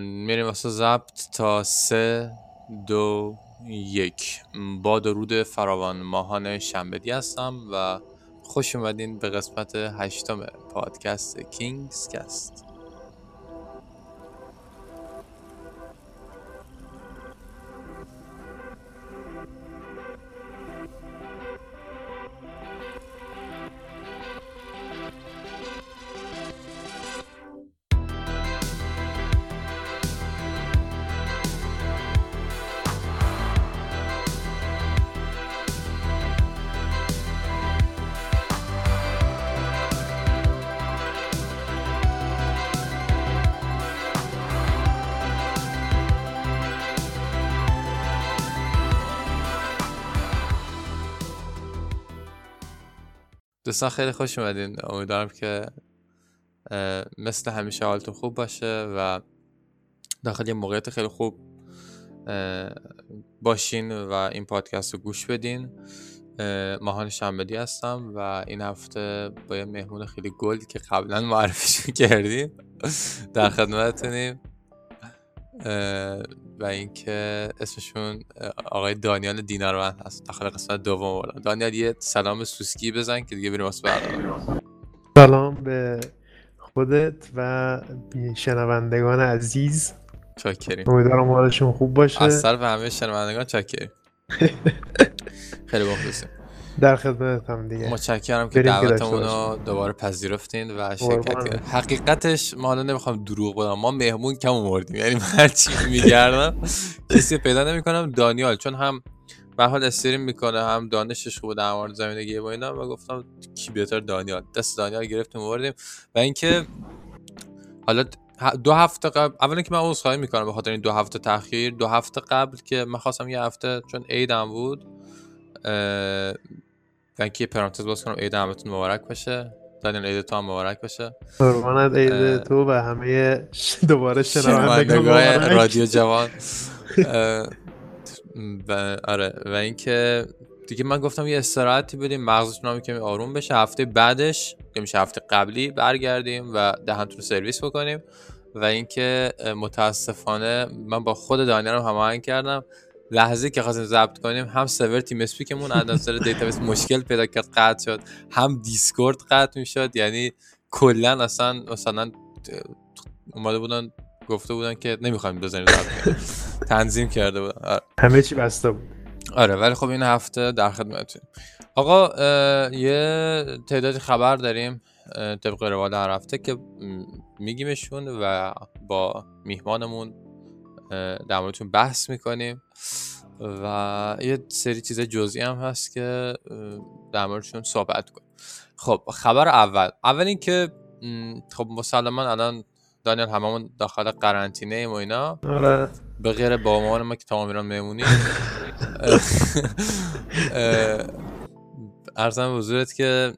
میریم واسه ضبط تا سه دو یک. با درود فراوان ماهان شنبدی هستم و خوش اومدین به قسمت هشتم پادکست کینگز کست. دوستان خیلی خوش اومدین. امیدوارم که مثل همیشه حالتون خوب باشه و داخل یه موقعیت خیلی خوب باشین و این پادکست رو گوش بدین. ماهان شنبدی هستم و این هفته با یه مهمون خیلی گلدی که قبلا معرفیش کردیم در خدمتتونیم. و اینکه اسمشون آقای دانیال دیناروند هست. داخل قسمت دوم دانیال یه سلام سوسکی بزن که دیگه بریم واسه سلام به خودت و شنوندگان عزیز. چاکریم. امیدوارم حالشون خوب باشه. از به همه شنوندگان چاکریم. خیلی مخلصیم. در خدمتم دیگه. متشکرم که دعوتمون رو دوباره پذیرفتین و شرکت حقیقتش ما حالا نمی‌خوام دروغ بگم. ما مهمون کم آوردیم یعنی هر چی میگردم؟ کسی پیدا نمی‌کنم. دانیال چون هم به حال استریم می‌کنه هم دانشش خوبه در مورد زمینگی و اینا. و گفتم کی بهتر؟ دانیال. دست دانیال گرفتیم آوردیم و اینکه حالا دو هفته قبل اولا که من عذرخواهی می‌کنم به خاطر این دو هفته تاخیر. دو هفته قبل که من خواستم یه هفته چون عیدم بود و اینکه پرانتز باز کنم عید همتون مبارک باشه. دانیل عید تو هم مبارک باشه. قربانت عید تو و همه دوباره شنوندگان رادیو جوان. و آره و اینکه دیگه من گفتم یه استراحتی بدیم مغزتون هم کمی آروم بشه. هفته بعدش که میشه هفته قبلی برگردیم و دهنتون رو سرویس بکنیم. و اینکه متاسفانه من با خود دانیال هم هماهنگ کردم. لحظه که خواستیم ضبط کنیم هم سرور TeamSpeak مون از نظر database مشکل پیدا کرد قطع شد. هم Discord قطع می‌شد. یعنی کلا اصلا مثلا اومده بودن گفته بودن که نمی‌خوایم بزنیم تنظیم کرده بودن آره. همه چی بسته بود. آره ولی خب این هفته در خدمتتون. آقا یه تعدادی خبر داریم طبق روال هر هفته که میگیمشون و با میهمانمون در موردشون بحث می‌کنیم و یه سری چیز جزئی هم هست که در موردشون صحبت کنیم. خب خبر اول. اول اینکه خب مسلما الان دانیل هممون داخل قرنطینه ایم و اینا. آره. به غیر با ما که تمام ایران میمونیم ارزم حضورت که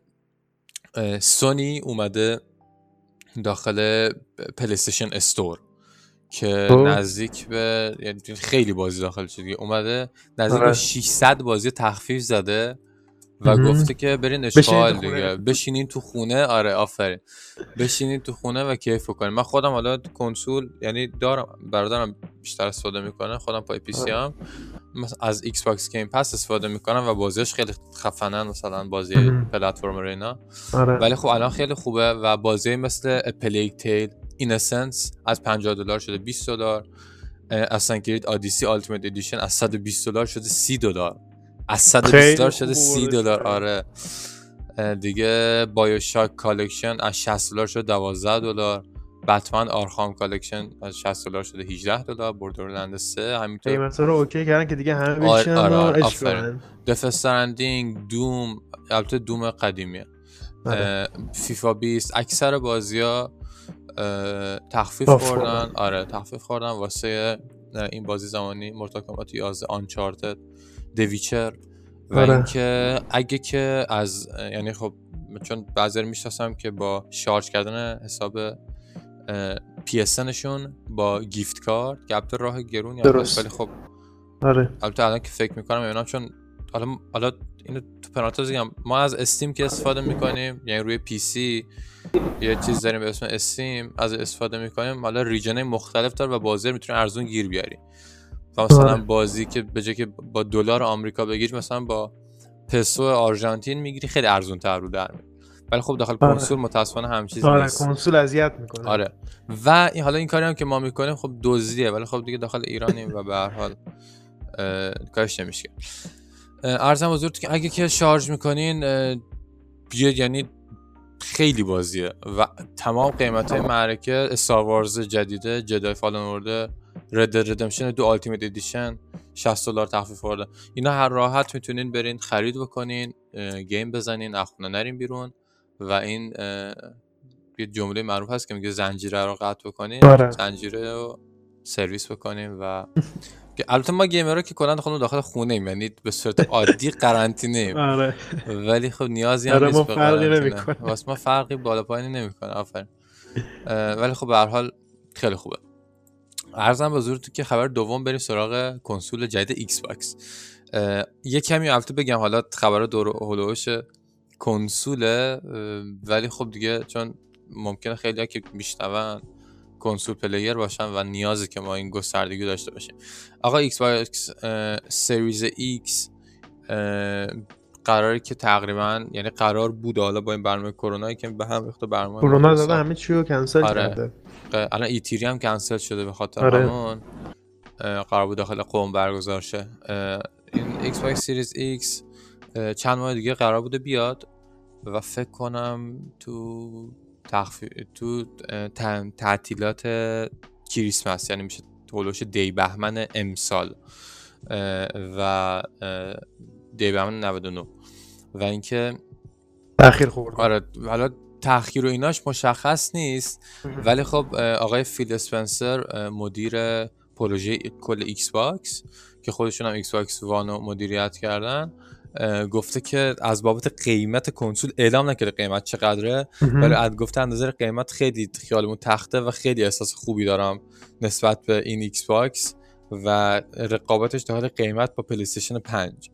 سونی اومده داخل پلیستشن استور. که خب. نزدیک به یعنی خیلی بازی داخل شده اومده نزدیک به 600 آره. بازی تخفیف زده و گفته که برین اشغال دیگه. بشینین تو خونه. آره آفرین. بشینین تو خونه و کیف کنین من خودم حالا کنسول یعنی دارم برادرم بیشتر استفاده می‌کنه. خودم پای PC هم از Xbox Game Pass استفاده می‌کنم و بازیش خیلی خفنن مثلا بازی پلتفرم اینا آره. ولی خب الان خیلی خوبه و بازی مثل Plague Tale Innocence از 50 دلار شده 20 دلار. Assassin's Creed Odyssey Ultimate Edition از 120 دلار شده 30 دلار. از 120 دلار شده 30 دلار. آره. دیگه BioShock Collection از 60 دلار شده 12 دلار. Batman Arkham Collection از 60 دلار شده 18 دلار. Borderlands 3 همینطور. قیمتا رو OK کردن که دیگه همه آره آره آفرین. Death Stranding Doom البته Doom قدیمیه. آره. فیفا 20 اکثر بازی ها تخفیف خوردن. آره تخفیف خوردن واسه این بازی زمانی مورتال کامبات 11 آنچارتد دویچر و آره. اینکه اگه که از یعنی خب چون بعضی می‌شناسم که با شارژ کردن حساب پی نشون با گیفت کارت گپت راه گرونی درست ولی خب آره. البته الان که فکر می‌کنم می‌بینم چون حالا حالا اینو تو پرانتز ما از استیم که استفاده می‌کنیم یعنی روی پی سی یه چیز داریم به اسم استیم از استفاده می‌کنیم حالا ریجن مختلف داره و بازی می‌تونه ارزون گیر بیاری. و مثلا آره. بازی که به جای که با دلار آمریکا بگیری مثلا با پسو آرژانتین می‌گیری خیلی ارزون تر رو در میاد ولی خب داخل آره. کنسول متاسفانه هم چیز آره کنسول اذیت می‌کنه. آره. و این حالا این کاری هم که ما می‌کنیم خب دزدیه ولی خب دیگه داخل ایرانیم و به هر حال اه، کارش نمیشه عرضم حضورت که اگه که شارژ می‌کنین بیاد یعنی خیلی بازیه و تمام قیمت های معرکه استار وارز جدیده جدای فالن اورده Red Dead Redemption دو Ultimate Edition 60 دلار تخفیف ورده اینا هر راحت می‌تونین برین خرید بکنین game بزنین از خونه نرین بیرون و این یه جمله معروف هست که میگه زنجیره رو قطع بکنین آره. زنجیره رو سرویس بکنیم و البته ما gamer ها که کلا خودمون داخل خونه ایم یعنی به صورت عادی قرنطینه ایم آره. ولی خب نیازی هم آره، نیست به فرقی قرنطینه. واسه ما فرقی بالا پایینی نمی‌کنه آفرین. ولی خب به هر حال خیلی خوبه. عرضم به حضورتون که خبر دوم بریم سراغ کنسول جدید Xbox یه کمی البته بگم حالا خبر دور کنسوله اه، ولی خب دیگه چون ممکنه خیلی که میشنون کنسول player باشن و نیازی که ما این گستردگی داشته باشیم. آقا Xbox Series X قراره که تقریبا یعنی قرار بود حالا با این برنامه کرونا که به هم ریخت برنامه کرونا داده همه چی رو کنسل آره. کرده. الان E3 هم کنسل شده به خاطر آره. همون. قرار بود داخل قوم برگزار شه. این Xbox Series X چند ماه دیگه قرار بوده بیاد و فکر کنم تو تخفی... تو تعطیلات کریسمس یعنی میشه حول و حوش دی بهمن امسال و دی بهمن 99 و اینکه تاخیر خورد. آره حالا تاخیر و ایناش مشخص نیست ولی خب آقای فیل اسپنسر مدیر پروژه کل Xbox که خودشون هم Xbox One رو مدیریت کردن. گفته که از بابت قیمت کنسول اعلام نکرده قیمت چقدره ولی از گفته از نظر قیمت خیلی خیالمون تخته و خیلی احساس خوبی دارم نسبت به این Xbox و رقابتش داخل قیمت با PlayStation 5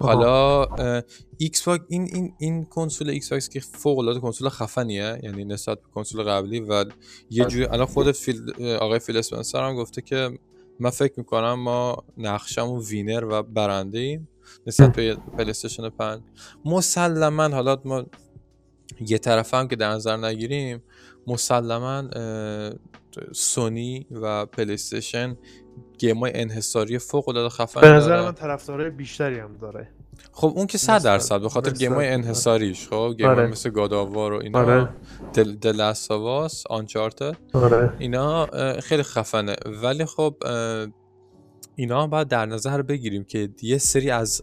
حالا اه، Xbox این این این کنسول Xbox که فوق العاده کنسول خفنیه یعنی نسبت به کنسول قبلی و یه جوری الان خود فیل آقای فیل اسپنسر هم گفته که من فکر می‌کنم ما نقشمون winner و برنده ایم. نسبت به PlayStation 5 مسلما حالا ما یه طرف هم که در نظر نگیریم مسلما سونی و PlayStation گیمای انحصاری فوق العاده خفن به نظر. من طرفدارای بیشتری هم داره. خب اون که صد نسبت- درصد به خاطر گیمای انحصاریش خب؟ گیمای آره. مثل گاداوار و اینا آره. دل دلستاواس آنچارتد آره. اینا خیلی خفنه. ولی خب اینا هم باید در نظر بگیریم که یه سری از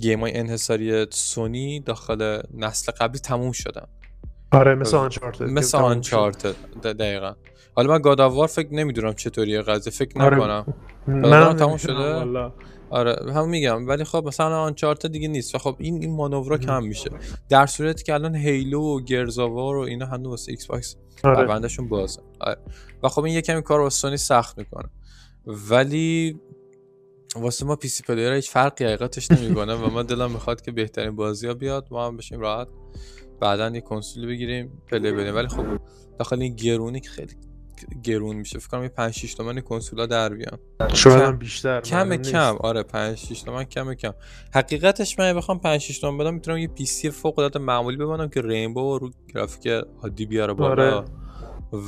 گیمای انحصاری سونی داخل نسل قبلی تموم شدن. آره مثل آنچارتد مثل آنچارتد دقیقا. حالا من God of War فکر نمی‌دونم چطوریه قضیه فکر آره. نکنم. من تموم شده؟ آره هم میگم. ولی خب مثلا Uncharted دیگه نیست. و خب این این مانورا کم میشه. در صورتی که الان Halo و Gears of War و اینا هنوز واسه Xbox آره بازه. آره. و خب این یه کمی کار واسه سونی سخت می‌کنه. ولی واسه ما PC player هیچ فرقی حقیقتش نمی‌کنه و ما دلم می‌خواد که بهترین بازی ها بیاد ما هم بشیم راحت. بعدا یه کنسول بگیریم play بدیم ولی خب داخل این گرونی که خیلی گرون میشه. فکر کنم یه 5 6 تومن کنسولا در بیان شاید کم- هم بیشتر کم. کم. آره 5 6 تومن کم کم. حقیقتش من بخوام 5 6 تومن بدم می‌تونم یه PC فوق العاده معمولی ببندم که Rainbow رو گرافیک عادی بیاره بالا. آره.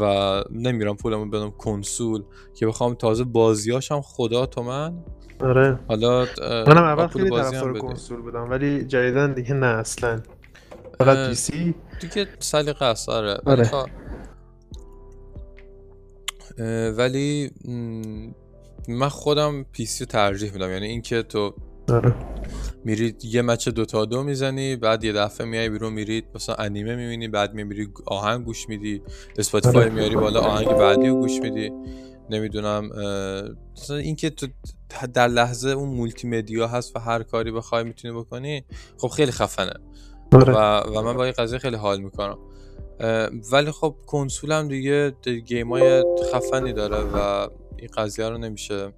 و نمیرم پولمو بدم کنسول که بخوام تازه بازیاشم خدا تومن. آره. حالا منم اول خیلی هم طرفدار. کنسول بودم ولی جدیدا دیگه نه اصلا. فقط PC؟ دیگه سلیقه است آره. ولی آره. خب- ولی م، من خودم PC رو ترجیح میدم. یعنی اینکه تو آره. میرید یه match Dota دو می‌زنی بعد یه دفعه میای بیرون میرید مثلا انیمه می‌بینی بعد میری آهنگ گوش میدی. Spotify آره. میاری بالا آهنگ بعدی رو گوش میدی. نمی‌دونم مثلا اینکه تو در لحظه اون مولتی مدیا هست و هر کاری بخوای می‌تونی بکنی خب خیلی خفنه. آره و, و من با این قضیه خیلی حال می‌کنم. ولی خب کنسول هم دیگه گیم های خفنی داره و این قضیه رو نمیشه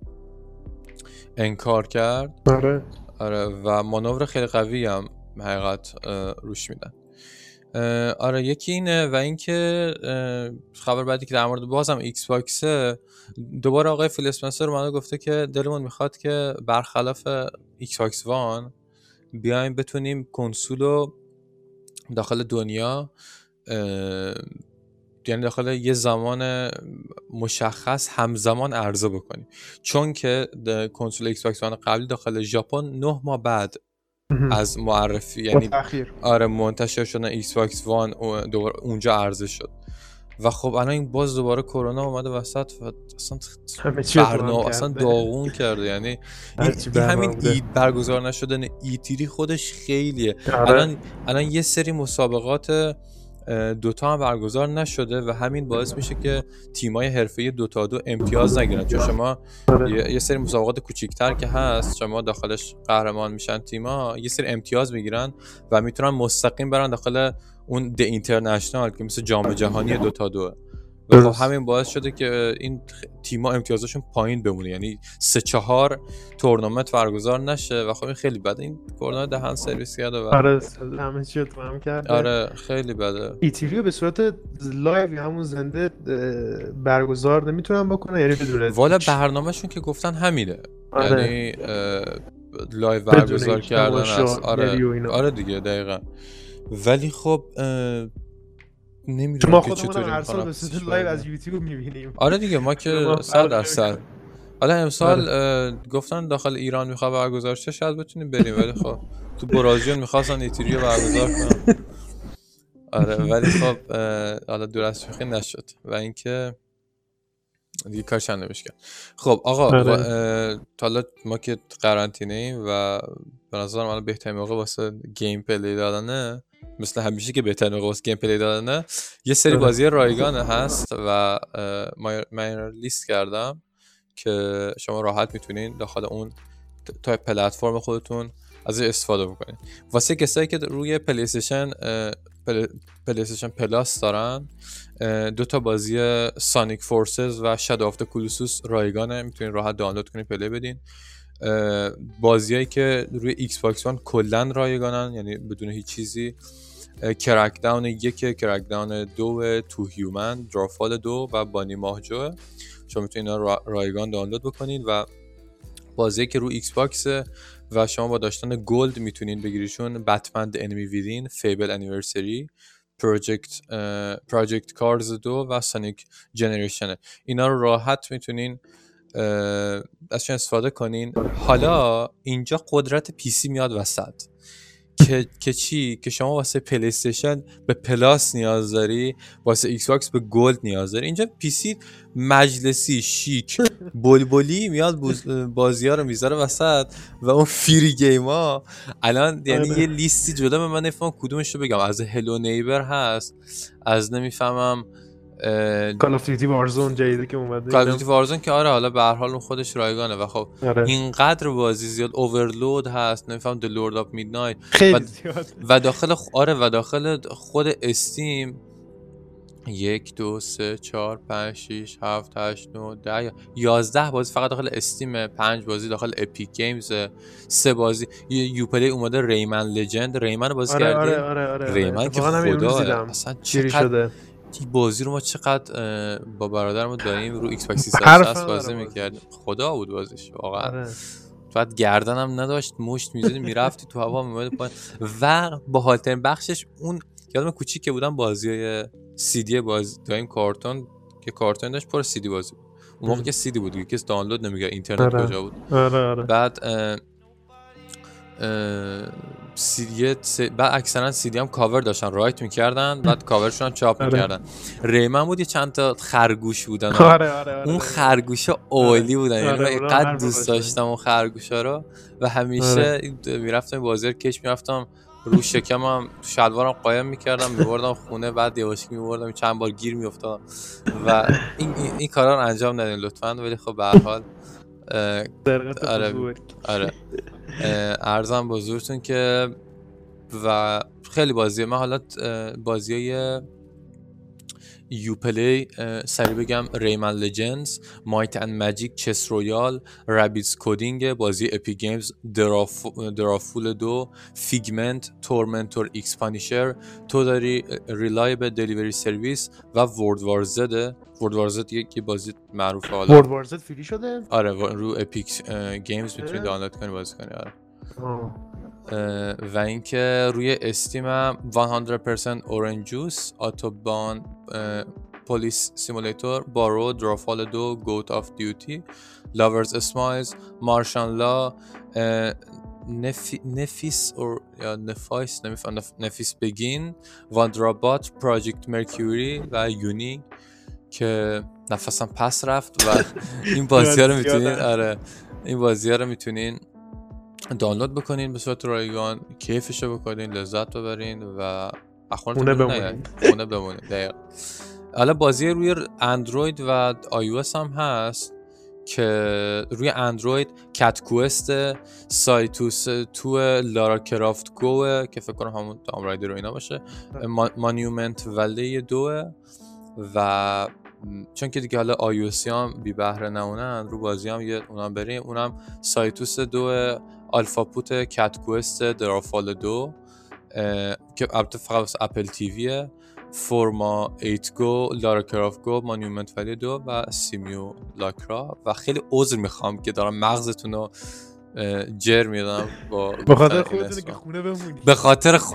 انکار کرد. آره. آره و مانور خیلی قوی هم حقیقت روش میدن. آره یکی اینه و اینکه خبر بعدی که در مورد بازم Xbox ه دوباره آقای فیل اسپنسر اومده گفته که دلمون می‌خواد که برخلاف Xbox One بیایم بتونیم کنسول رو داخل دنیا یعنی داخل یه زمان مشخص همزمان عرضه بکنیم. چون که کنسول Xbox One قبلی داخل ژاپن نه ماه بعد از معرفی یعنی آره منتشر شدن Xbox One دوباره اونجا عرضه شد. و خب الان این باز دوباره کرونا اومده وسط و اصلا برنامه اصلا داغون کرده. یعنی این همین اید برگزار نشدن E3 خودش خیلیه. آره. الان الان یه سری مسابقات Dota هم برگزار نشده و همین باعث میشه که تیمای حرفه Dota دو امتیاز نگیرن چون شما. یه سری مسابقات کوچیکتر که هست شما داخلش قهرمان میشن تیما یه سری امتیاز می‌گیرن و می‌تونن مستقیم برن داخل اون The International که مثل جام جهانی Dota دو و خب همین باعث شده که این تیما امتیازشون پایین بمونه. یعنی سه چهار تورنمنت برگزار نشه و خب این خیلی بده. این کرونا دهن سرویس کرده و آره همه چی رو هم کرده. آره خیلی بده. E3 به صورت live همون زنده برگزار نمی‌تونن بکنن یعنی بدون والا برنامهشون که گفتن همینه. آره. یعنی live برگزار کردن است آره. آره دیگه دقیقا. ولی خب نمی‌دونم ما خودمون هر سال به live از یوتیوب می‌بینیم. آره دیگه ما که 100 درصد. حالا امسال آره. گفتن داخل ایران می‌خواد برگزار شه شاید بتونیم بریم ولی خب تو برازیل می‌خواستن E3 رو برگزار کنن. آره ولی خب حالا دور از شوخی نشد. و اینکه دیگه کارش نمیشه کرد. خب آقا آره. حالا ما که قرنطینه ایم و به نظرم الان بهترین موقع واسه gameplay دادنه. مثل همیشه که بهترین واسه gameplay دادنه یه سری آره. بازی رایگان هست و من لیست کردم که شما راحت می‌تونین داخل اون تا پلتفرم خودتون از استفاده بکنین. واسه کسایی که روی PlayStation Play Plus دارن دو تا بازی Sonic Forces و Shadow of Colossus رایگانه. می‌تونین راحت دانلود کنین play بدین. بازیایی که روی Xbox One کلا رایگانن یعنی بدون هیچ چیزی. Crackdown یک Crackdown دو Too Human Drawful دو و Bunny Mahjo شما می‌تونید اینا رایگان دانلود بکنید و بازی که رو Xbox و شما با داشتن Gold می‌تونین بگیریشون Batman Enemy Within Fable Anniversary Project Project Cars دو و Sonic Generations اینا رو راحت می‌تونین ازشون استفاده کنین. حالا اینجا قدرت PC میاد وسط. که, که چی؟ که شما واسه Play به Plus نیاز داری واسه Xbox به Gold نیاز داری. اینجا PC مجلسی شیک بلبلی میاد بازی ها رو می‌ذاره وسط و اون free game ها الان یعنی آره. یه لیستی جدا به من نفهم کدومش رو بگم. از Hello Neighbor هست از نمی‌فهمم Call of Duty Warzone جدیدی که اومده. Call of Warzone که آره حالا به هر حال اون خودش رایگانه و خب آره. اینقدر بازی زیاد overload هست نمیفهم The Lords of Midnight خیلی و, زیاد. و داخل آره و داخل خود Steam یک دو سه چهار پنج شیش هفت هشت نو ده یازده بازی فقط داخل Steam پنج بازی داخل Epic Games سه بازی. Uplay اومده Rayman Legend Rayman بازی آره آره آره آره Rayman آره. که خدا اصلا چقدر شده؟ بازی رو ما چقدر با برادرم داریم رو Xbox 360 بازی می‌کردیم. خدا بود بازیش. واقعا آره. بعد گردنم نداشت مشت می‌زدی می‌رفتی تو هوا میومد پایین. و با حالترین بخشش اون یادم کوچیک که بودم بازی های سی دی بازی داریم کارتون که کارتون داشت پر سی دی بازی بود. اون موقع که سی دی بود کسی دانلود نمیگه اینترنت آره. کجا بود. آره آره. بعد سیدی بعد اکثرا سیدی هم کاور داشتن رایت می‌کردن بعد کاورشون هم چاپ آره. می‌کردن. ریمن بود یه چند تا خرگوش بودن. آره آره آره. اون خرگوش عالی بودن. یعنی آره اینقدر دوست داشتم اون خرگوشا رو. و همیشه. می‌رفتم بازی کش می‌رفتم. رو شکمم تو شلوارم قایم می‌کردم میبردم خونه بعد یواشکی میبردم چند بار گیر میافتادم. و این این کارا رو انجام ندین لطفا. ولی خب به هر حال آره آره. ارزم بزرگتون که و خیلی بازیه من حالا بازی های Uplay سری بگم Rayman Legends Might and Magic Chess Royale Rabbids Coding بازی Epic Games Drawful دو Figment Tormentor X Punisher تو داری ریلایبل دلیوری سرویس و ورد وارزده ورد وارزد یکی بازی معروف حالا. ورد وارزد فری شده؟ آره رو اپیک گیمز می‌تونی دانلود کنی بازی کنی آره. و اینکه روی استیم هم 100% اورنج جوس آتوبان پلیس سیمولیتور بارو درافال دو گوت آف دیوتی لاورز اسمایز مارشان لا نفیس اور یا نفایس نفیس بگین واندرابات پراجکت مرکوری و یونی که نفسم پس رفت و این بازی ها رو می‌تونین آره. این بازی ها رو می‌تونین دانلود بکنین به صورت رایگان کیفش رو بکنین لذت ببرین و خونه بمونین. خونه بمونین حالا بازی روی اندروید و آی هم هست که روی اندروید Cat Quest Cytus Two Lara Croft Go ه که فکر کنم همون Tomb Raider رو اینا باشه. Monument Valley دوه و چون که دیگه حالا iOS ی هم بی بهره نمونن رو بازی هم یه اونم بریم. اونم Cytus دو Alphaputt Cat Quest Drawful دو که البته فقط Apple TV ه Forma Eight Go Lara Croft Go Monument Valley دو و Simulacra. و خیلی عذر می‌خوام که دارم مغزتون رو جر میدم با به خاطر خودتونه که خونه بمونی. به خاطر خ...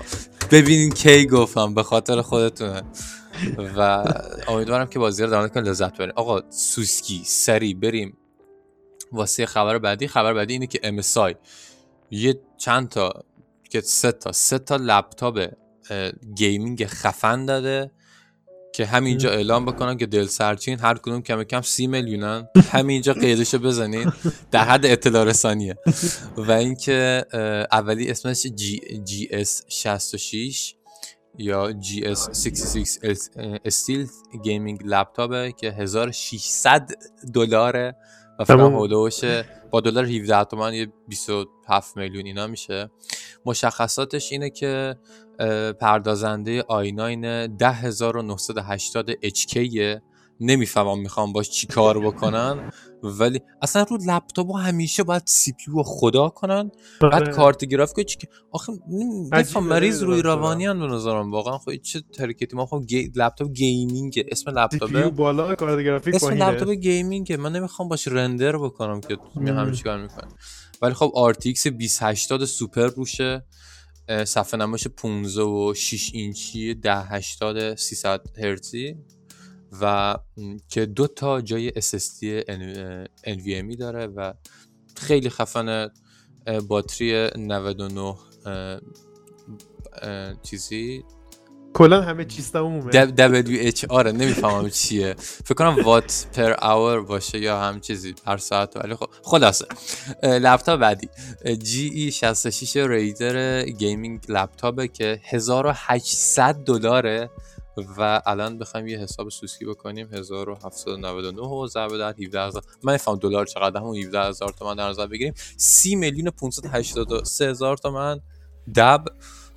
ببینین کی گفتم به خاطر خودتونه. و امیدوارم که بازی رو کنید لذت ببرید آقا سوسکی سری بریم. واسه خبر بعدی خبر بعدی اینه که MSI یه چند تا که سه تا سه تا لپتاپ gaming خفن داده که همینجا اعلام بکنم که دلسرد شین هر کدوم کم کم سی میلیونن. همینجا قیدشو بزنید در حد اطلاع رسانیه. و اینکه اولی اسمش G, GS 66 یا GS 66 Stealth gaming لپتاپه که 1600 دلاره. و فکر هولوش با دلار 17 تومن یه 27 میلیون اینا میشه. مشخصاتش اینه که پردازنده i9 10980 HK نمی‌فهمم می‌خوام باش چی کار بکنن ولی اصلا رو لپتاپ همیشه باید CPU خدا کنن بعد آره. کارت گرافیک چی آخه نمیفهم مریض روی روانیان به نظرم واقعا. خب چه ترکیتی ما خب گی... لپتاپ gaming اسم لپتاپ بالا کارت گرافیک اسم لپتاپ gaming. من نمی‌خوام باش render بکنم که همه چیکار می‌کنه ولی خب RTX 2080 سوپر روشه صفحه نمایش 15 و 6 اینچی 1080 300 هرتزی. و که دو تا جای SSD NVMe داره و خیلی خفن باتری 99 چیزی؟ کلا همه چیز تمومه WH آره نمی‌فهمم چیه. فکر کنم watt per hour باشه یا هم چیزی هر ساعت. ولی خب خلاصه. لپتاپ بعدی. GE 66 Raider gaming لپتاپه که 1800 دلاره. و الان بخوایم یه حساب سوسکی بکنیم 1799 و ضرب در 17000 من نفهم دلار چقدر همون 17000 تومان در نظر بگیریم. 30 میلیون 583 هزار تومان دب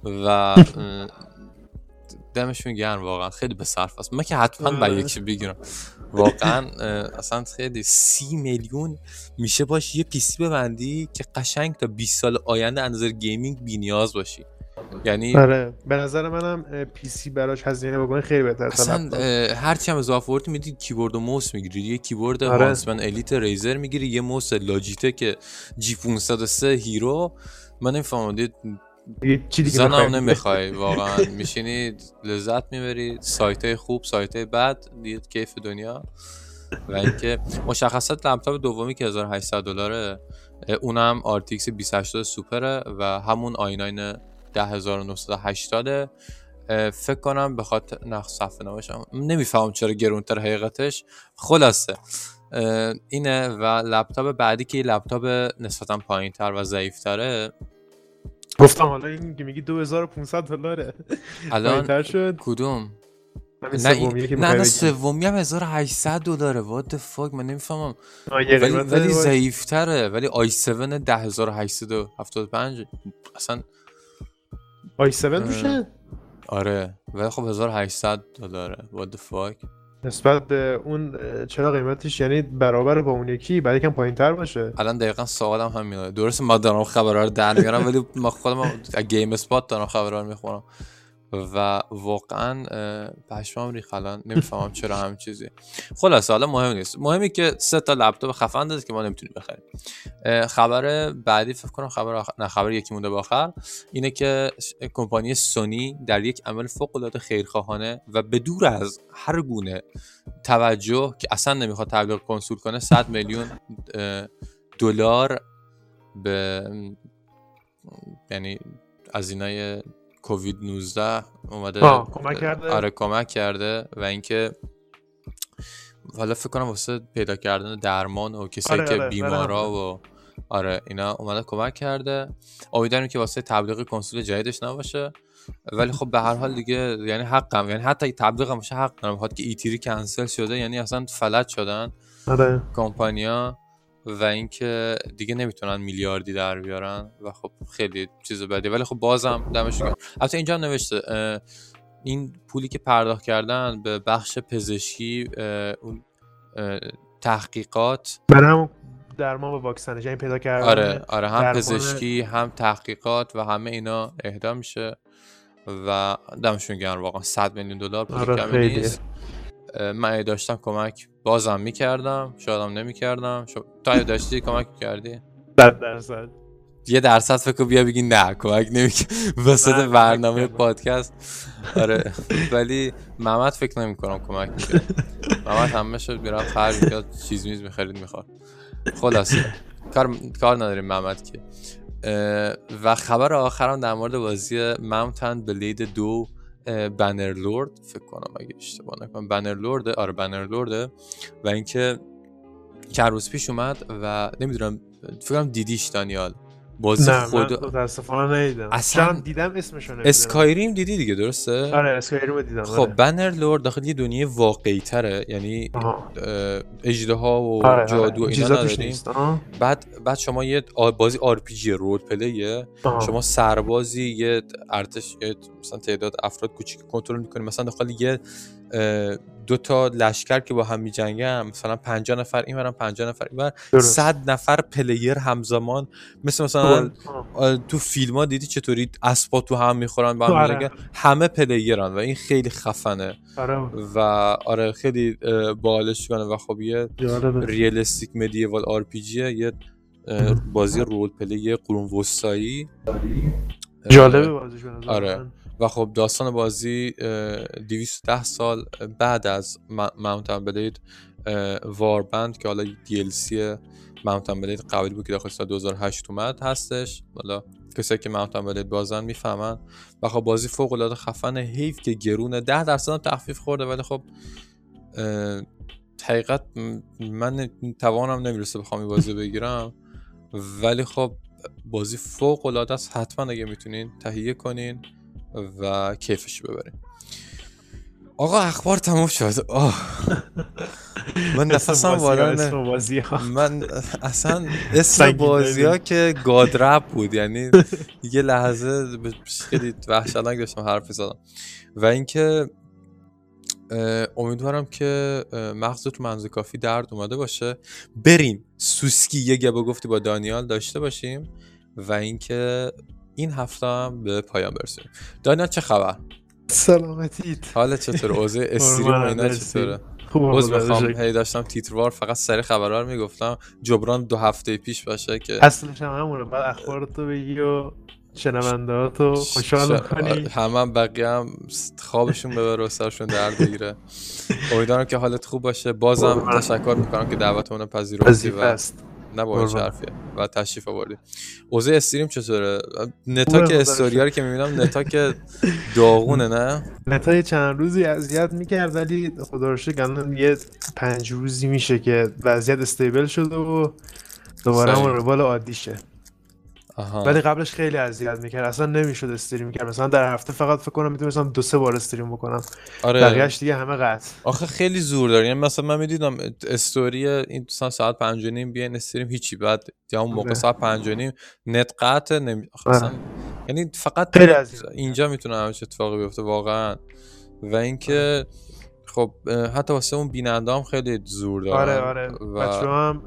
و دمشون گرم واقعا خیلی به صرف است. من که حتما با آره. یکی بگیرم. واقعا اصلا خیلی سی میلیون میشه باش یه پیسی ببندی که قشنگ تا 20 سال آینده اندازه gaming بی نیاز باشی. یعنی آره به نظر منم PC براش هزینه بکنه خیلی بهتر. اصلا هر چی هم اضافه آوردی میدی کیبورد و موس می‌گیری. یه کیبورد آره. Huntsman Elite Razer می‌گیری یه موس Logitech G 503 Hero من نمی‌فهمم چی دیگه زنم نمی‌خوای. واقعا میشینی لذت می‌بری. سایت خوب سایت بد دید کیف دنیا. و اینکه مشخصات لپتاپ دومی که 1800 دلاره اونم RTX 2080 سوپره و همون i9 10980 فکر کنم به خاطر نخ صفحه نباشم نمی‌فهمم چرا گرونتر حقیقتش. خلاصه. اینه و لپتاپ بعدی که لپتاپ نسبتا پایین تر و ضعیف تره گفتم حالا این که میگی 2500 دلاره. الان شد. کدوم؟ نه نه سومی هم 1800 دلاره. وات the fuck من نمی‌فهمم. ولی ولی ضعیفتره. ولی آی 7 10875 اصلا آی 7 روشه آره. ولی خب 1800 دلاره what the fuck? نسبت به اون چرا قیمتش؟ یعنی برابر با اون یکی بعد یکم پایین تر باشه. الان دقیقا سوالم همینه. درست ما دارم خبرها رو در میارم ولی ما خودم از گیم اسپات دارم خبرها رو می‌خونم. و واقعا پشمام ریخت الان. نمی‌فهمم چرا همین چیزی. خلاصه حالا مهم نیست. مهمی که سه تا لپتاپ خفن داده که ما نمی‌تونیم بخریم. خبر بعدی فکر کنم خبر آخر... نه خبر یکی مونده به آخر. اینه که کمپانی سونی در یک عمل فوق العاده خیرخواهانه و به دور از هر گونه توجه که اصلا نمی‌خواد تبلیغ کنسول کنه 100 میلیون دلار به یعنی از اینای کووید 19 اومده آه، کمک کرده؟ آره کمک کرده و اینکه حالا فکر کنم واسه پیدا کردن درمان و کسایی آره، که آره، بیمارا آره. و آره اینا اومده کمک کرده. امیدواریم که واسه تبلیغ کنسول جدیدش نباشه. ولی خب به هر حال دیگه یعنی حقم یعنی حتی تبلیغ هم باشه حق دارم بخاطر که ایتیری کنسل شده یعنی اصلا فلج شدن آره. کمپانیا و اینکه دیگه نمی‌تونن میلیاردی در بیارن و خب خیلی چیز بدی. ولی خب بازم دمش گرم. البته اینجا هم نوشته این پولی که پرداخت کردن به بخش پزشکی اون تحقیقات برای همون درمان و واکسنش یعنی پیدا کردن آره آره هم پزشکی هم تحقیقات و همه اینا اهدا میشه و دمشون گرم واقعا 100 میلیون دلار پول آره، من داشتم کمک بازم می‌کردم شایدم نمی‌کردم. شو... تو اگه داشتی کمک می‌کردی؟ 100 درصد. یه درصد فکر بیا بگی نه کمک نمی‌کنه وسط برنامه. پادکست. آره ولی محمد فکر نمی کنم کمک می‌کرد. محمد همه شد می‌رفت خرج می‌کرد چیز میز می‌خرید می‌خواد. خلاصه. کار کار نداریم محمد که. و خبر آخرم در مورد بازی ماونتن بلید دو بنر لورد فکر کنم اگه اشتباه نکنم. بنر لورد آره بنر لورده و اینکه چند روز پیش اومد و نمی‌دونم فکر کنم دیدیش دانیال. بازی نه خود متاسفانه ندیدم اصلا- دیدم اسمشو نمی‌دونم اسکایریم دیدی دیگه درسته آره اسکایریم دیدم خب آره. بنر لورد داخل یه دنیای واقعی تره یعنی آها. اجده ها و آره جادو و آره. اینا نداریم. بعد بعد شما یه بازی آر پی جی رول پلیه. شما سربازی یه ارتش یه مثلا تعداد افراد کوچیک کنترل می‌کنی مثلا داخل یه دو تا لشکر که با هم میجنگن مثلا 50 نفر این 50 نفر این درست. 100 نفر player همزمان مثل مثلا. آه، تو فیلم ها دیدی چطوری اسبا تو هم می‌خورن با هم آره. همه player ن و این خیلی خفنه آره و آره خیلی باحالش کنه و خب یه realistic medieval RPG یه بازی role play قرون وسطایی جالبه بازیش آره. و خب داستان بازی اه، 210 سال بعد از ماونتن بلید واربند که حالا DLC ماونتن بلید قبلی بود که داخل سال 2008 اومد هستش. حالا کسایی که ماونتن بلید بازن می‌فهمن. و خب بازی فوق العاده خفن حیف که گرونه. 10 درصد تخفیف خورده ولی خب حقیقت من توانم نمی‌رسه بخوام این بازی بگیرم. ولی خب بازی فوق العاده است. حتما اگه می‌تونین تهیه کنین. و کیفش رو ببرین آقا اخبار تموم شد. آه. من نفسم ها. من اصلا اسم بازی ها. که گادرپ بود. یعنی یه لحظه خیلی وحشتناک داشتم حرف زدم و اینکه امیدوارم که اه، مغز تو منزل کافی درد اومده باشه. بریم. سوسکی یه گبه گفتی با دانیال داشته باشیم. و اینکه این هفته هم به پایان برسونیم دانیال چه خبر؟ سلامتیت حال چطور اوضاع استریم اینا. چطوره؟ خدا می‌خوام. هی داشتم تیتروار فقط سری خبرها رو می‌گفتم. جبران دو هفته پیش باشه که اصلش هم همونه. بعد اخبارتو بگی و شنوندهاتو خوشحال ش- کنی همه هم بقیه هم خوابشون ببره و سرشون درد بگیره. امیدوارم که حالت خوب باشه. بازم. تشکر می‌کنم که دعوتمون پذیرفتی و است. نه با. حرفیه. و تشریف آوردی. اوضاع استریم چطوره؟ نتا خوبه، که خدا. استوریا رو که می‌بینم نتا که داغونه نه؟ نتا یه چند روزی اذیت می‌کرد ولی خدا رو شکر الان یه پنج روزی میشه که وضعیت استیبل شده و دوباره. همون روال عادیشه. آها. ولی قبلش خیلی اذیت می‌کرد. اصلا نمی‌شد استریم کرد. مثلا در هفته فقط فکر کنم می‌تونستم دو سه بار استریم بکنم. آره. بقیهش دیگه همه قطع. آخه خیلی زور داره یعنی مثلا من می‌دیدم استوری این مثلا ساعت پنج و نیم بیاین استریم هیچی. بعد یا اون موقع آره. ساعت پنج و نیم نت قطع نمی... آخه آره. یعنی فقط خیلی اینجا می‌تونه همش اتفاقی بیفته واقعا. و اینکه خب حتی واسه اون بیننده هم خیلی زور دارن آره آره و بچه هم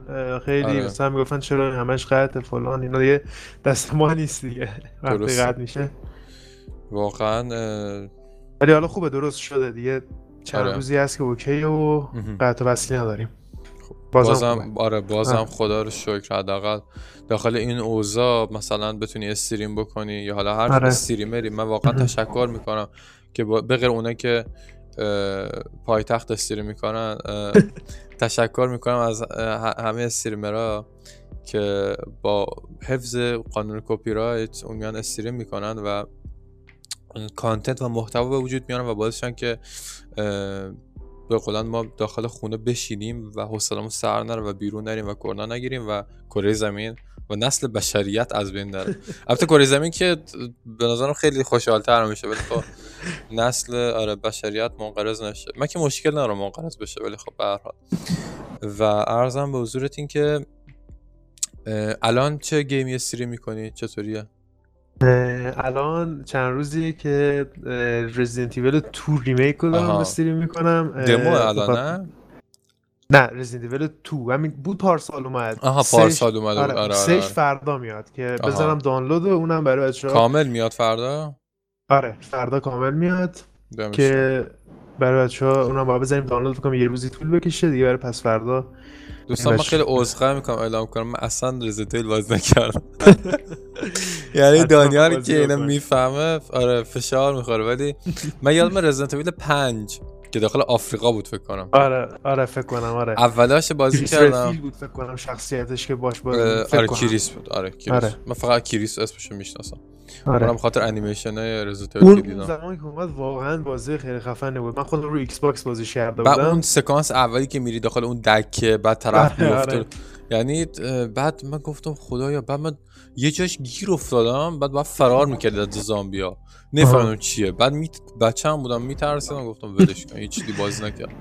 خیلی آره. مثلا می‌گفتن چرا همش قطع فلان اینا دیگه دست ما نیست دیگه وقتی. قطع میشه واقعا ولی حالا خوبه درست شده دیگه چند آره. روزی هست که اوکی و. قطع وصلی نداریم بازم, بازم خوبه. آره بازم. خدا رو شکر حداقل داخل این اوضاع مثلا بتونی استریم بکنی یا حالا هر آره. استریمری من واقعا. تشکر می‌کنم که به غیر اونه که پایتخت استریم می‌کنن تشکر می‌کنم از همه استریمرها که با حفظ قانون کپی رایت اون میان استریم می‌کنن و کانتنت و محتوا به وجود میارن و باعث که به قولن ما داخل خونه بشینیم و حوصلمون سر نره و بیرون نریم و کرونا نگیریم و کره زمین و نسل بشریت از بین نره. البته کره زمین که به نظرم خیلی خوشحالتر میشه ولی خب نسل آره بشریت منقرض نشه. من که مشکل ندارم منقرض بشه ولی خب به و ارزم به حضورت این که الان چه گیمی استریم می‌کنی؟ چطوریه؟ الان چند روزیه که رزیدنت ایول 2 ریمیک رو دارم. استریم می‌کنم دمو الان نه نه رزیدنت ایول 2 همین بود پارسال اومد آها پارسال اومده بود آره, آره آره, آره. فردا میاد که. بزنم دانلود و اونم برای بچه‌ها کامل میاد فردا آره فردا کامل میاد. که برای بچه ها اونم باید بذاریم دانلود کنم یه روزی طول بکشه دیگه برای پس فردا دوستان من خیلی عذرخواهی می‌کنم اعلام کنم. من اصلا Resident Evil بازی نکردم. یعنی بازی که اینو. می‌فهمه آره فشار می‌خوره. ولی من یادم Evil 5 که داخل آفریقا بود فکر کنم. آره آره فکر کنم آره. اولاش بازی کردم. بود فکر کنم شخصیتش که باش بود آره. Chris بود. آره Chris. آره. من فقط Chris اسمشو می‌شناسم. آره. اونم خاطر انیمیشن Resident Evil اون دیدم. زمانی که اومد واقعا بازی خیلی خفنی بود. من خودم رو Xbox بازیش کرده بعد بودم. اون سکانس اولی که میری داخل اون دکه بعد طرف آره، میفته آره. یعنی اه، بعد من گفتم خدایا بعد من یه جاش گیر افتادم بعد باید فرار می‌کردی از زامبیا. نفهمیدم چیه. بعد می... بچه هم بودم میترسیدم گفتم ولش کن هیچ چیزی بازی نکردم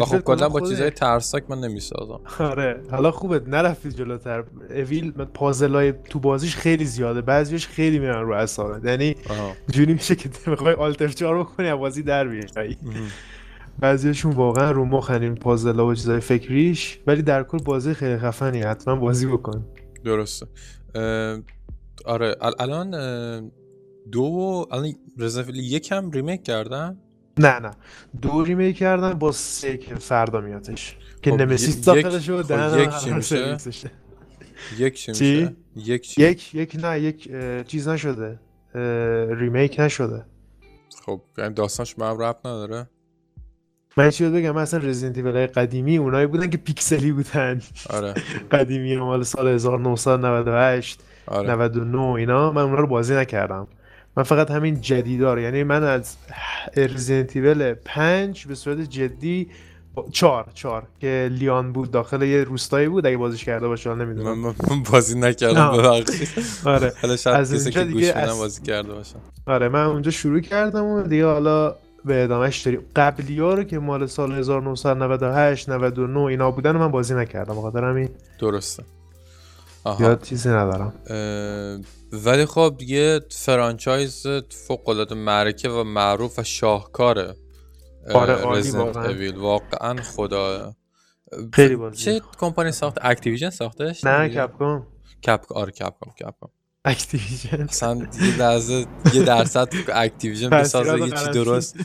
و خب کلا با چیزای ترسناک من نمی‌سازم. آره. حالا خوبه نرفتی جلوتر. Evil پازلای تو بازیش خیلی زیاده. بعضیش خیلی میرن رو اعصابت. یعنی جوری میشه که می‌خوای Alt F چهار بکنی از بازی در بیای. بعضیشون واقعا رو مخن این پازلا و چیزای فکریش ولی در کل بازی خیلی خفنی حتما بازی بکن. درسته. آره ال- الان دو و الان Resident Evil یک هم remake کردن؟ نه نه. دو remake کردن با سه که فردا میادش. که خب، Nemesis داخلش خب، یک چی میشه؟ یک چی؟ میشه؟ یک چی؟ یک یک نه یک چیز نشده. remake نشده. خب یعنی داستانش به هم ربط نداره؟ من چیز بگم؟ من اصلا Resident Evil قدیمی اونایی بودن که پیکسلی بودن. آره. قدیمی مال سال 1998 آره. 99 اینا. من اونا رو بازی نکردم. من فقط همین جدیدا رو یعنی من از رزیدنت ایول 5 به صورت جدی چهار چهار که لیان بود داخل یه روستایی بود. اگه بازیش کرده باشه نمی‌دونم. من بازی نکردم. ببخشید. آره. حالا شاید کسی که گوش بازی کرده باشن آره من اونجا شروع کردم و دیگه حالا به ادامهش داریم. قبلی ها رو که مال سال 1998 99 اینا بودن من بازی نکردم. بخاطر همین درسته. آها. یاد چیزی ندارم. اه، ولی خب یه franchise فوق العاده معرکه و معروف و شاهکاره. آره، عالی واقعا. Evil واقعا خدا. خیلی بازی. چه کمپانی ساخت؟ Activision ساختش؟ نه Capcom کپ آره Capcom Capcom Activision اصلا یه لحظه یه درصد Activision بسازه یه چی. درست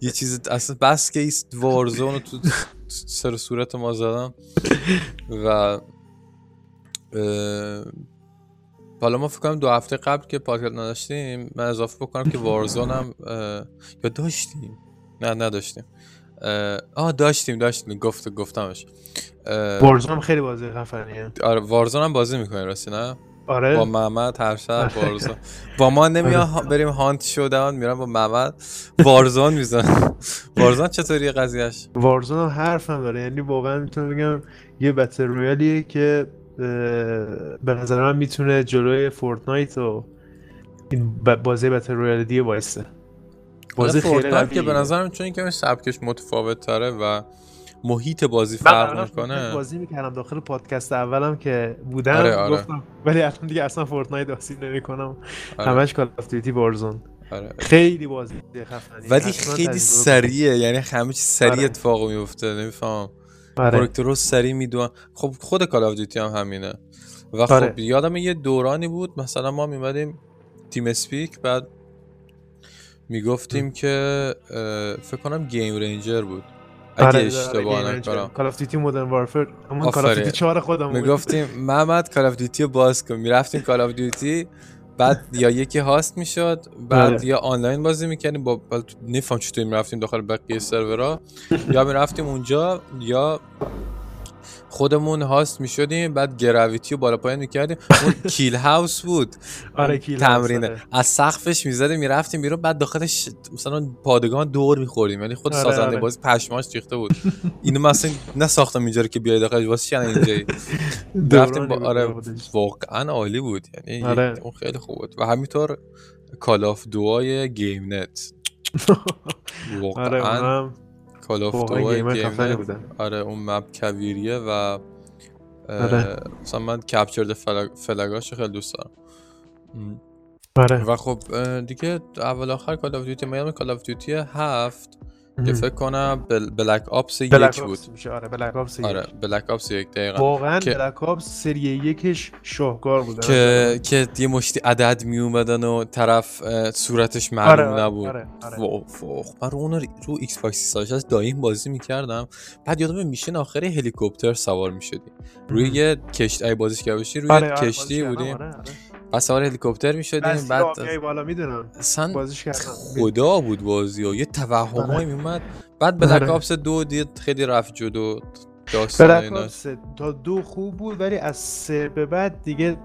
یه چیز اصلا بس که این Warzone رو تو سر صورت ما زدن و حالا ما فکر کنم دو هفته قبل که پادکست نداشتیم من اضافه بکنم که وارزون هم یا داشتیم نه نداشتیم آه داشتیم داشتیم گفت گفتمش وارزون هم خیلی بازی خفنیه آره وارزون هم بازی می‌کنی راستی نه آره. با محمد هر شب وارزون. با ما نمیان ها- بریم هانت شودن میرن با محمد. وارزون میزن Warzone چطوری قضیهش Warzone هم حرف هم داره. یعنی واقعا می‌تونم بگم یه battle royale یه که به نظر من می‌تونه جلوی Fortnite و این بازی battle royale دیگه وایسته بازی خیلی Fortnite که به. نظرم چون اینکه سبکش متفاوت تره و محیط بازی فرق می‌کنه بازی می‌کردم داخل پادکست اولم که بودم آره، آره. گفتم ولی الان دیگه اصلا Fortnite بازی نمی‌کنم آره. همش Call of Duty Warzone آره. خیلی بازی خفنی ولی خیلی سریعه یعنی همه چی سریع آره. اتفاق میفته نمی‌فهمم. آره. سریع میدون خب خود Call of Duty هم همینه و خب آره. یادم یه دورانی بود مثلا ما میمدیم TeamSpeak بعد می‌گفتیم که فکر کنم GameRanger بود اگه آره، اشتباه نکنم. Call of Duty Modern Warfare همون Call of. Duty 4 خودم بود. می‌گفتیم محمد Call of Duty رو باز کن. می‌رفتیم Call of Duty بعد یا یکی host می‌شد بعد آره. یا آنلاین بازی می‌کردیم. با نمیفهم چطوری می‌رفتیم داخل بقیه سرورها یا می‌رفتیم اونجا یا خودمون host می‌شدیم بعد gravity رو بالا پایین می‌کردیم. اون Killhouse بود. آره Kill تمرینه. آره. از سقفش می‌زدیم می‌رفتیم بیرون بعد داخلش مثلا پادگان دور میخوردیم. یعنی خود آره، سازنده آره. بازی پشماش ریخته بود. اینو مثلا نساختم اینجا که بیای داخلش واسه چی اینجایی؟ رفتیم با آره. واقعا عالی بود. یعنی. اون خیلی خوب بود. و همینطور Call of Duty های game net واقعا Call واقعا Duty های gamer بودن. آره اون map کویریه و آره. مثلا من capture the flag... flag اش خیلی دوست دارم. آره و خب دیگه اول آخر Call of Duty من Call of Duty هفت. که. فکر کنم Bl... Black Ops یک بود. میشه. آره Black Ops آره. Black Ops یک دقیقا. واقعا که- Black Ops سری یکش شاهکار بود که که یه مشتی عدد می اومدن و طرف صورتش آره معلوم آره نبود. آره آره. من رو اون رو Xbox از دایم بازی می‌کردم. بعد یادم mission آخر هلیکوپتر سوار می‌شدی. روی. یه کشتی بازیش روی آره، آره، کشتی بازیش کردم، بودیم بعد سوار هلیکوپتر می‌شدیم بعد آبیایی بالا می‌دونم. اصلا خدا بود بازی ها یه توهمایی آره. میومد بعد Black آره. Ops دو دید خیلی رفت جلو. داستان تا دو خوب بود ولی از سه به بعد دیگه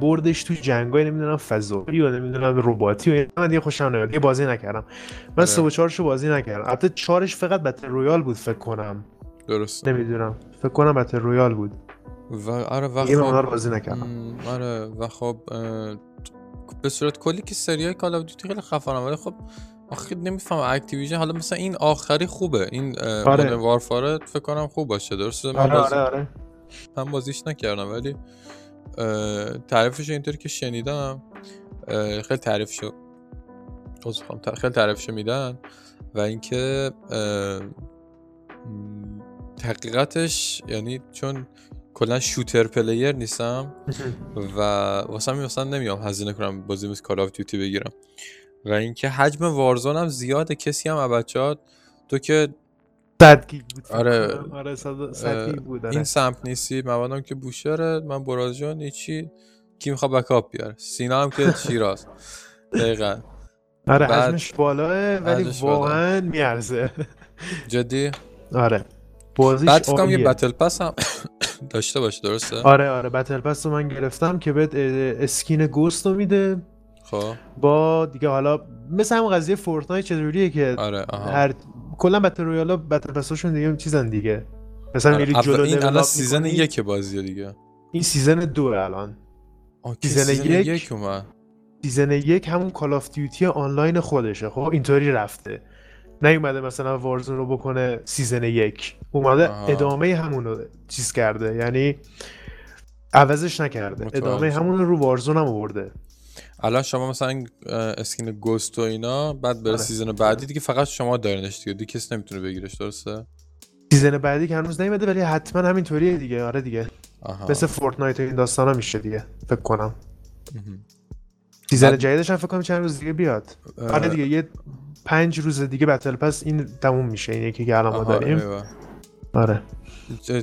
بردش تو جنگای نمی‌دونم فضایی و نمی‌دونم رباتی و اینا. من دیگه خوشم نمیاد. دیگه بازی نکردم. من آره. سه و چهارشو بازی نکردم. البته چهارش فقط battle royale بود فکر کنم. درست. نمی‌دونم. فکر کنم battle royale بود. و آره و دیگه من خب اونا رو بازی نکردم آره و خب به صورت کلی که سریای Call of Duty خیلی خفنم ولی خب آخه نمیفهم Activision حالا مثلا این آخری خوبه این آره. Warfare ه فکر کنم خوب باشه درسته من, آره بازی... آره آره من بازیش نکردم ولی تعریفش اینطوری که شنیدم خیلی تعریف شد عذر می‌خوام. ت- خیلی تعریفشو میدن و اینکه تحقیقاتش یعنی چون کلا shooter player نیستم و واسه همین مثلا نمیام هزینه کنم بازی مثل Call of Duty بگیرم. و اینکه حجم Warzone هم زیاده کسی هم بچه‌ها تو که صد گیگ بود فکر آره. آره صد بود آره. این سمت نیستی؟ محمدم که بوشهره من برازجان هیچی کی می‌خواد backup بیاره؟ سینا هم که شیراز. دقیقا. آره بعد- حجمش بالاه ولی. واقعا میارزه. جدی؟ آره. بازیش بعد فکر کنم یه. battle pass هم داشته باشه درسته؟ آره آره battle pass رو من گرفتم که بهت skin Ghost رو میده. خب. با دیگه حالا مثل همون قضیه Fortnite چطوریه که آره آها. هر کلا battle royale ا battle pass اشون دیگه چیزن دیگه. مثلا آره. میری جلو این الان season. یک بازیه دیگه. این season دو الان. season season یک- یک اومد. season یک همون Call of Duty آنلاین خودشه. خب اینطوری رفته. نیومده مثلا Warzone رو بکنه season یک. اومده آها. ادامه همون رو چیز کرده. یعنی عوضش نکرده. متوجه. ادامه. همون رو Warzone هم آورده. الان شما مثلا skin Ghost و اینا بعد بره آره. season بعدی دیگه فقط شما دارینش دیگه. دیگه کسی نمی‌تونه بگیرش درسته؟ season بعدی که هنوز نیومده ولی حتما همینطوریه دیگه. آره دیگه. آها. مثل Fortnite و این داستان ها میشه دیگه فکر کنم. season بعد- جدیدش هم فکر کنم چند روز دیگه بیاد. آره دیگه یه پنج روز دیگه battle pass این تموم میشه این یکی که الان ما داریم. ایوه. آره.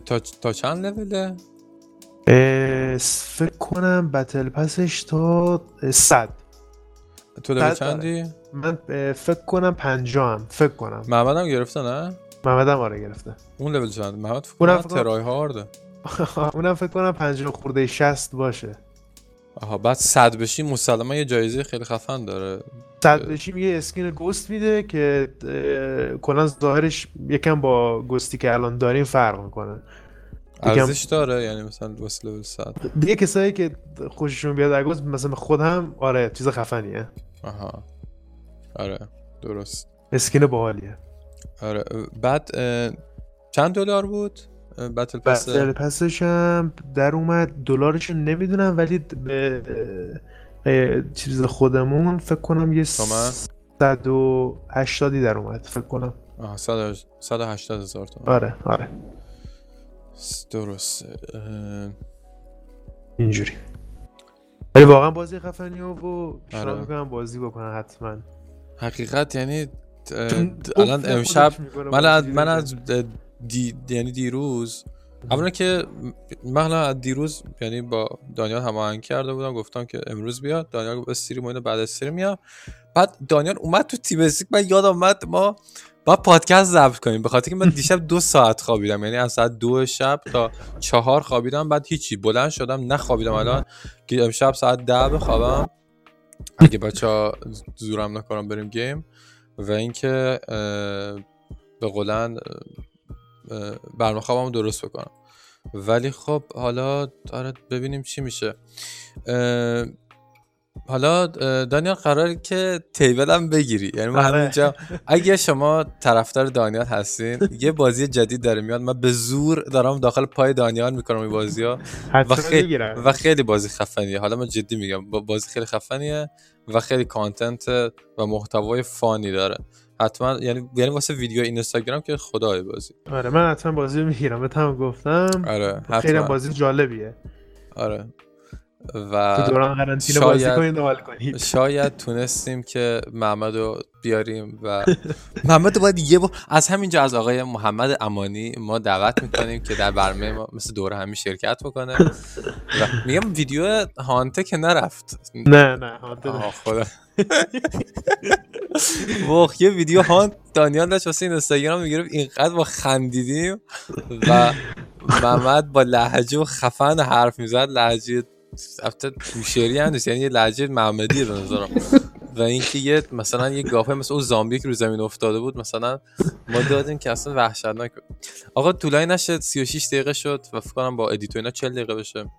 تا, تا چند لوله فکر کنم battle pass ش تا صد. تو لول. چندی؟ من فکر کنم پنجا هم فکر کنم. محمد هم گرفته نه؟ محمد هم آره گرفته. اون لول چند؟ محمد فکر اونم کنم فکر کنم- try hard ه اونم فکر کنم پنجا خورده شصت باشه. آها بعد صد بشی مسلما یه جایزه خیلی خفن داره. صد بشیم یه اسکین گوست میده که کلا ظاهرش یکم با گوستی که الان داریم فرق می‌کنه. ارزش داره؟ یعنی مثلا واسه لول 100 دیگه کسایی که خوششون بیاد از گوست مثلا خودم آره چیز خفنیه. آها. آره درست. اسکین باحالیه. آره بعد چند دلار بود؟ بتل پس بتل پسش هم در اومد. دلارش نمی‌دونم ولی به چیز خودمون فکر کنم یه 180 در اومد فکر کنم. آه 180 هزار تومن آره آره. درست اینجوری. ولی واقعا بازی خفنی و آره. می‌کنم بازی بکنن حتما. حقیقت یعنی الان امشب من از من از دی... یعنی دیروز اولا که من از دیروز یعنی با دانیال هماهنگ کرده بودم گفتم که امروز بیاد دانیال گفت استریم و بعد استریم میاد بعد دانیال اومد تو تیم استیک من یادم اومد ما با پادکست ضبط کنیم. به خاطر که من دیشب دو ساعت خوابیدم یعنی از ساعت دو شب تا چهار خوابیدم بعد هیچی بلند شدم نخوابیدم. الان که امشب ساعت ده بخوابم. اگه بچه زورم نکنم بریم گیم. و اینکه به قولن برنامه خوابمو درست بکنم. ولی خب حالا آره ببینیم چی میشه. حالا دانیال قراره که تیبل هم بگیری. یعنی من آره. همینجا اگه شما طرفدار دانیال هستین یه بازی جدید داره میاد. من به زور دارم داخل پای دانیال می‌کنم این بازی ها و, خیلی و خیلی بازی خفنیه. حالا من جدی میگم بازی خیلی خفنیه و خیلی کانتنت و محتوای فانی داره. حتما یعنی یعنی واسه ویدیو اینستاگرام که خدای بازی. آره من حتما بازی می‌گیرم بهتم گفتم. آره خیلی بازی جالبیه. آره. و دوران قرنطینه بازی کنید شاید تونستیم که محمد رو بیاریم و محمد باید یه با... از همینجا از آقای محمد امانی ما دعوت می‌کنیم که در برنامه ما مثل دور همی شرکت بکنه. و میگم ویدیو هانته که نرفت. نه نه هانته خدا. وخ یه ویدیو هانت دانیال داشت واسه این اینستاگرام می‌گرفت. اینقدر با خندیدیم و محمد با لحجه و خفن حرف می‌زد. لحجه البته بوشهری هم نیست. یعنی یه لحجه محمدی به نظرم. و اینکه یه مثلا یه گاپه مثل اون زامبی که رو زمین افتاده بود مثلا ما دادیم که اصلا وحشتناک آقا طولانی نشد 36 دقیقه شد و فکر کنم با ادیت اینا 40 دقیقه بشه.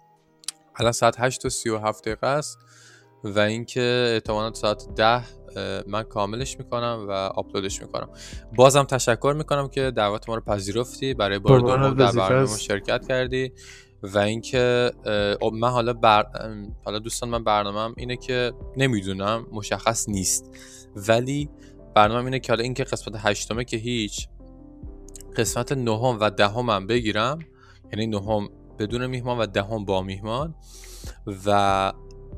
الان ساعت 8 و 37 دقیقه است و اینکه احتمالاً ساعت 10 من کاملش می‌کنم و آپلودش می‌کنم. بازم تشکر می‌کنم که دعوت ما رو پذیرفتی. برای بار دوم در برنامه شرکت کردی. و اینکه من حالا بر... حالا دوستان من برنامهم اینه که نمی‌دونم مشخص نیست. ولی برنامه اینه که حالا اینکه قسمت هشتمه که هیچ قسمت نهم و دهم هم بگیرم. یعنی نهم بدون میهمان و دهم با میهمان. و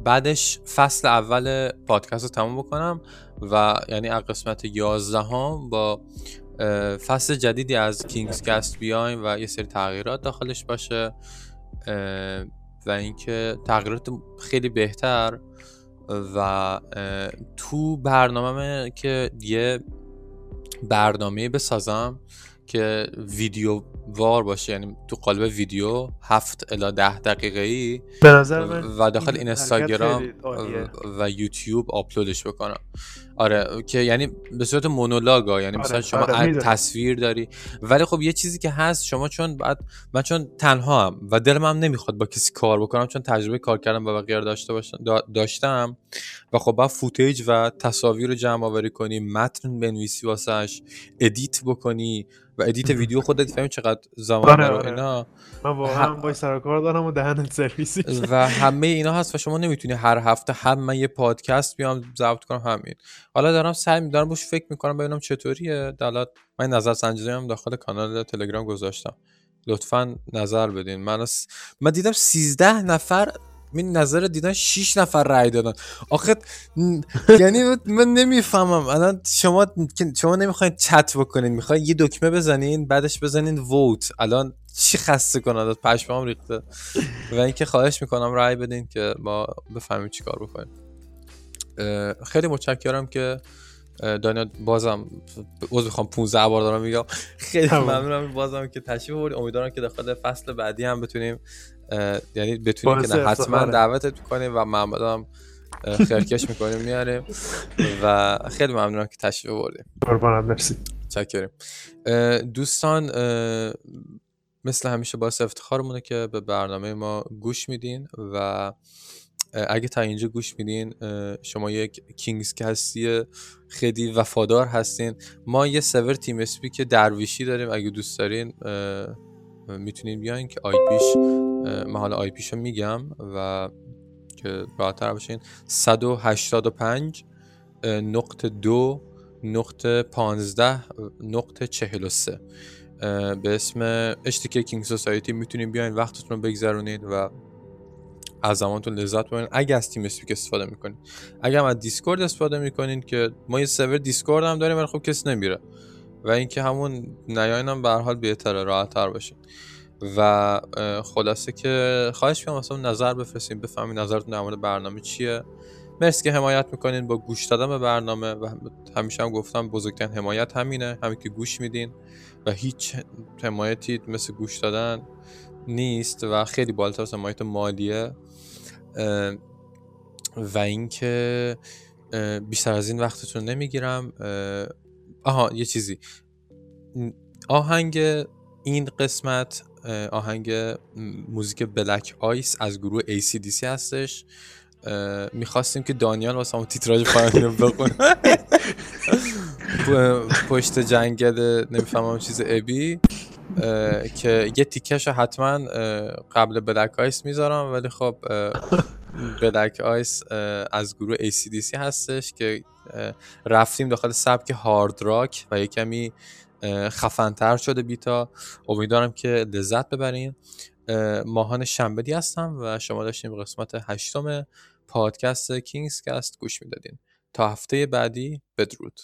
بعدش فصل اول پادکست رو تموم بکنم و یعنی از قسمت 11 هم با فصل جدیدی از کینگز کست بیایم و یه سری تغییرات داخلش باشه. و اینکه تغییرات خیلی بهتر و تو برنامه که یه برنامه بسازم که ویدیو وار باشه یعنی تو قالب ویدیو هفت الا ده دقیقه ای و داخل این اینستاگرام و یوتیوب آپلودش بکنم. آره که یعنی به صورت مونولاگ ها یعنی مثلا آره، شما آره، تصویر داری. ولی خب یه چیزی که هست شما چون بعد من چون تنها هم و دلم هم نمی‌خواد با کسی کار بکنم چون تجربه کار کردم با بقیه داشته باشم داشتم و خب بعد footage و تصاویر رو جمع آوری کنی متن بنویسی واسش edit بکنی و edit ویدیو خودت فهمی چقدر زمان آره آره. اینا. من واقعا با سر کار دارم و دهنت سرویسی. و همه اینا هست و شما نمی‌تونی هر هفته هم من یه پادکست بیام ضبط کنم همین. حالا دارم سعی می‌کنم بوش فکر می‌کنم ببینم چطوریه. دلات من نظر سنجی هم داخل کانال تلگرام گذاشتم. لطفا نظر بدین. من من دیدم 13 نفر این نظر دیدن 6 نفر رای دادن. آخه یعنی من نمی‌فهمم. الان شما شما نمی‌خواین چت بکنین. می‌خواین یه دکمه بزنین بعدش بزنین ووت. الان چی خسته کنه پشمام ریخته. و اینکه خواهش می‌کنم رای بدین که ما بفهمیم چی کار بکنیم خیلی متشکرم که دانیال بازم عضو بخوام 15 بار دارم میگم. خیلی ممنونم بازم که تشریف آوردید امیدوارم که داخل فصل بعدی هم بتونیم یعنی بتونیم که حتما. دعوتت کنیم و محمد هم خیرکش می‌کنیم میاریم. و خیلی ممنونم که تشریف آوردیم قربانم مرسی. چکریم دوستان مثل همیشه باعث افتخارمونه که به برنامه ما گوش میدین و اگه تا اینجا گوش میدین شما یک کینگز کستی خیلی وفادار هستین. ما یه سور تیم اسپی که درویشی داریم اگه دوست دارین می‌تونین بیاین که آی پیش من حالا آی پیش رو میگم و که راحتر باشین. 185 نقطه دو نقطه 15 نقطه 43 به اسم اشتیک کینگ سوسایتی می‌تونین بیاین وقتتون رو بگذرونید و از زمانتون لذت ببرین. اگه از تیم اسپیک استفاده می‌کنین. اگه هم از Discord استفاده می‌کنین که ما یه سرور Discord هم داریم ولی خب کسی نمیره. و اینکه همون نیاین هم به حال بهتره راحت تر باشین. و خلاصه که خواهش می‌کنم واسه نظر بفرستین بفهمین نظرتون در مورد برنامه چیه. مرسی که حمایت می‌کنین با گوش دادن به برنامه و همیشه هم گفتم بزرگترین حمایت همینه. همین که گوش میدین و هیچ حمایتی مثل گوش دادن نیست و خیلی بالاتر از حمایت مالیه. و اینکه بیشتر از این وقتتون نمی‌گیرم. آها یه چیزی. آهنگ این قسمت آهنگ موزیک بلک آیس از گروه ACDC هستش. می‌خواستیم که دانیال واسه همون تیتراژ پایانی رو بخونه. پشت جنگل نمی‌فهمم چیز ابی که یه تیکش حتما قبل Black Ice می‌ذارم ولی خب Black Ice از گروه ACDC هستش که رفتیم داخل سبک hard rock و یه کمی خفنتر شده بیتا امیدوارم که لذت ببرین. ماهان شنبدی هستم و شما داشتیم قسمت هشتم پادکست KingsCast گوش می‌دادین. تا هفته بعدی بدرود.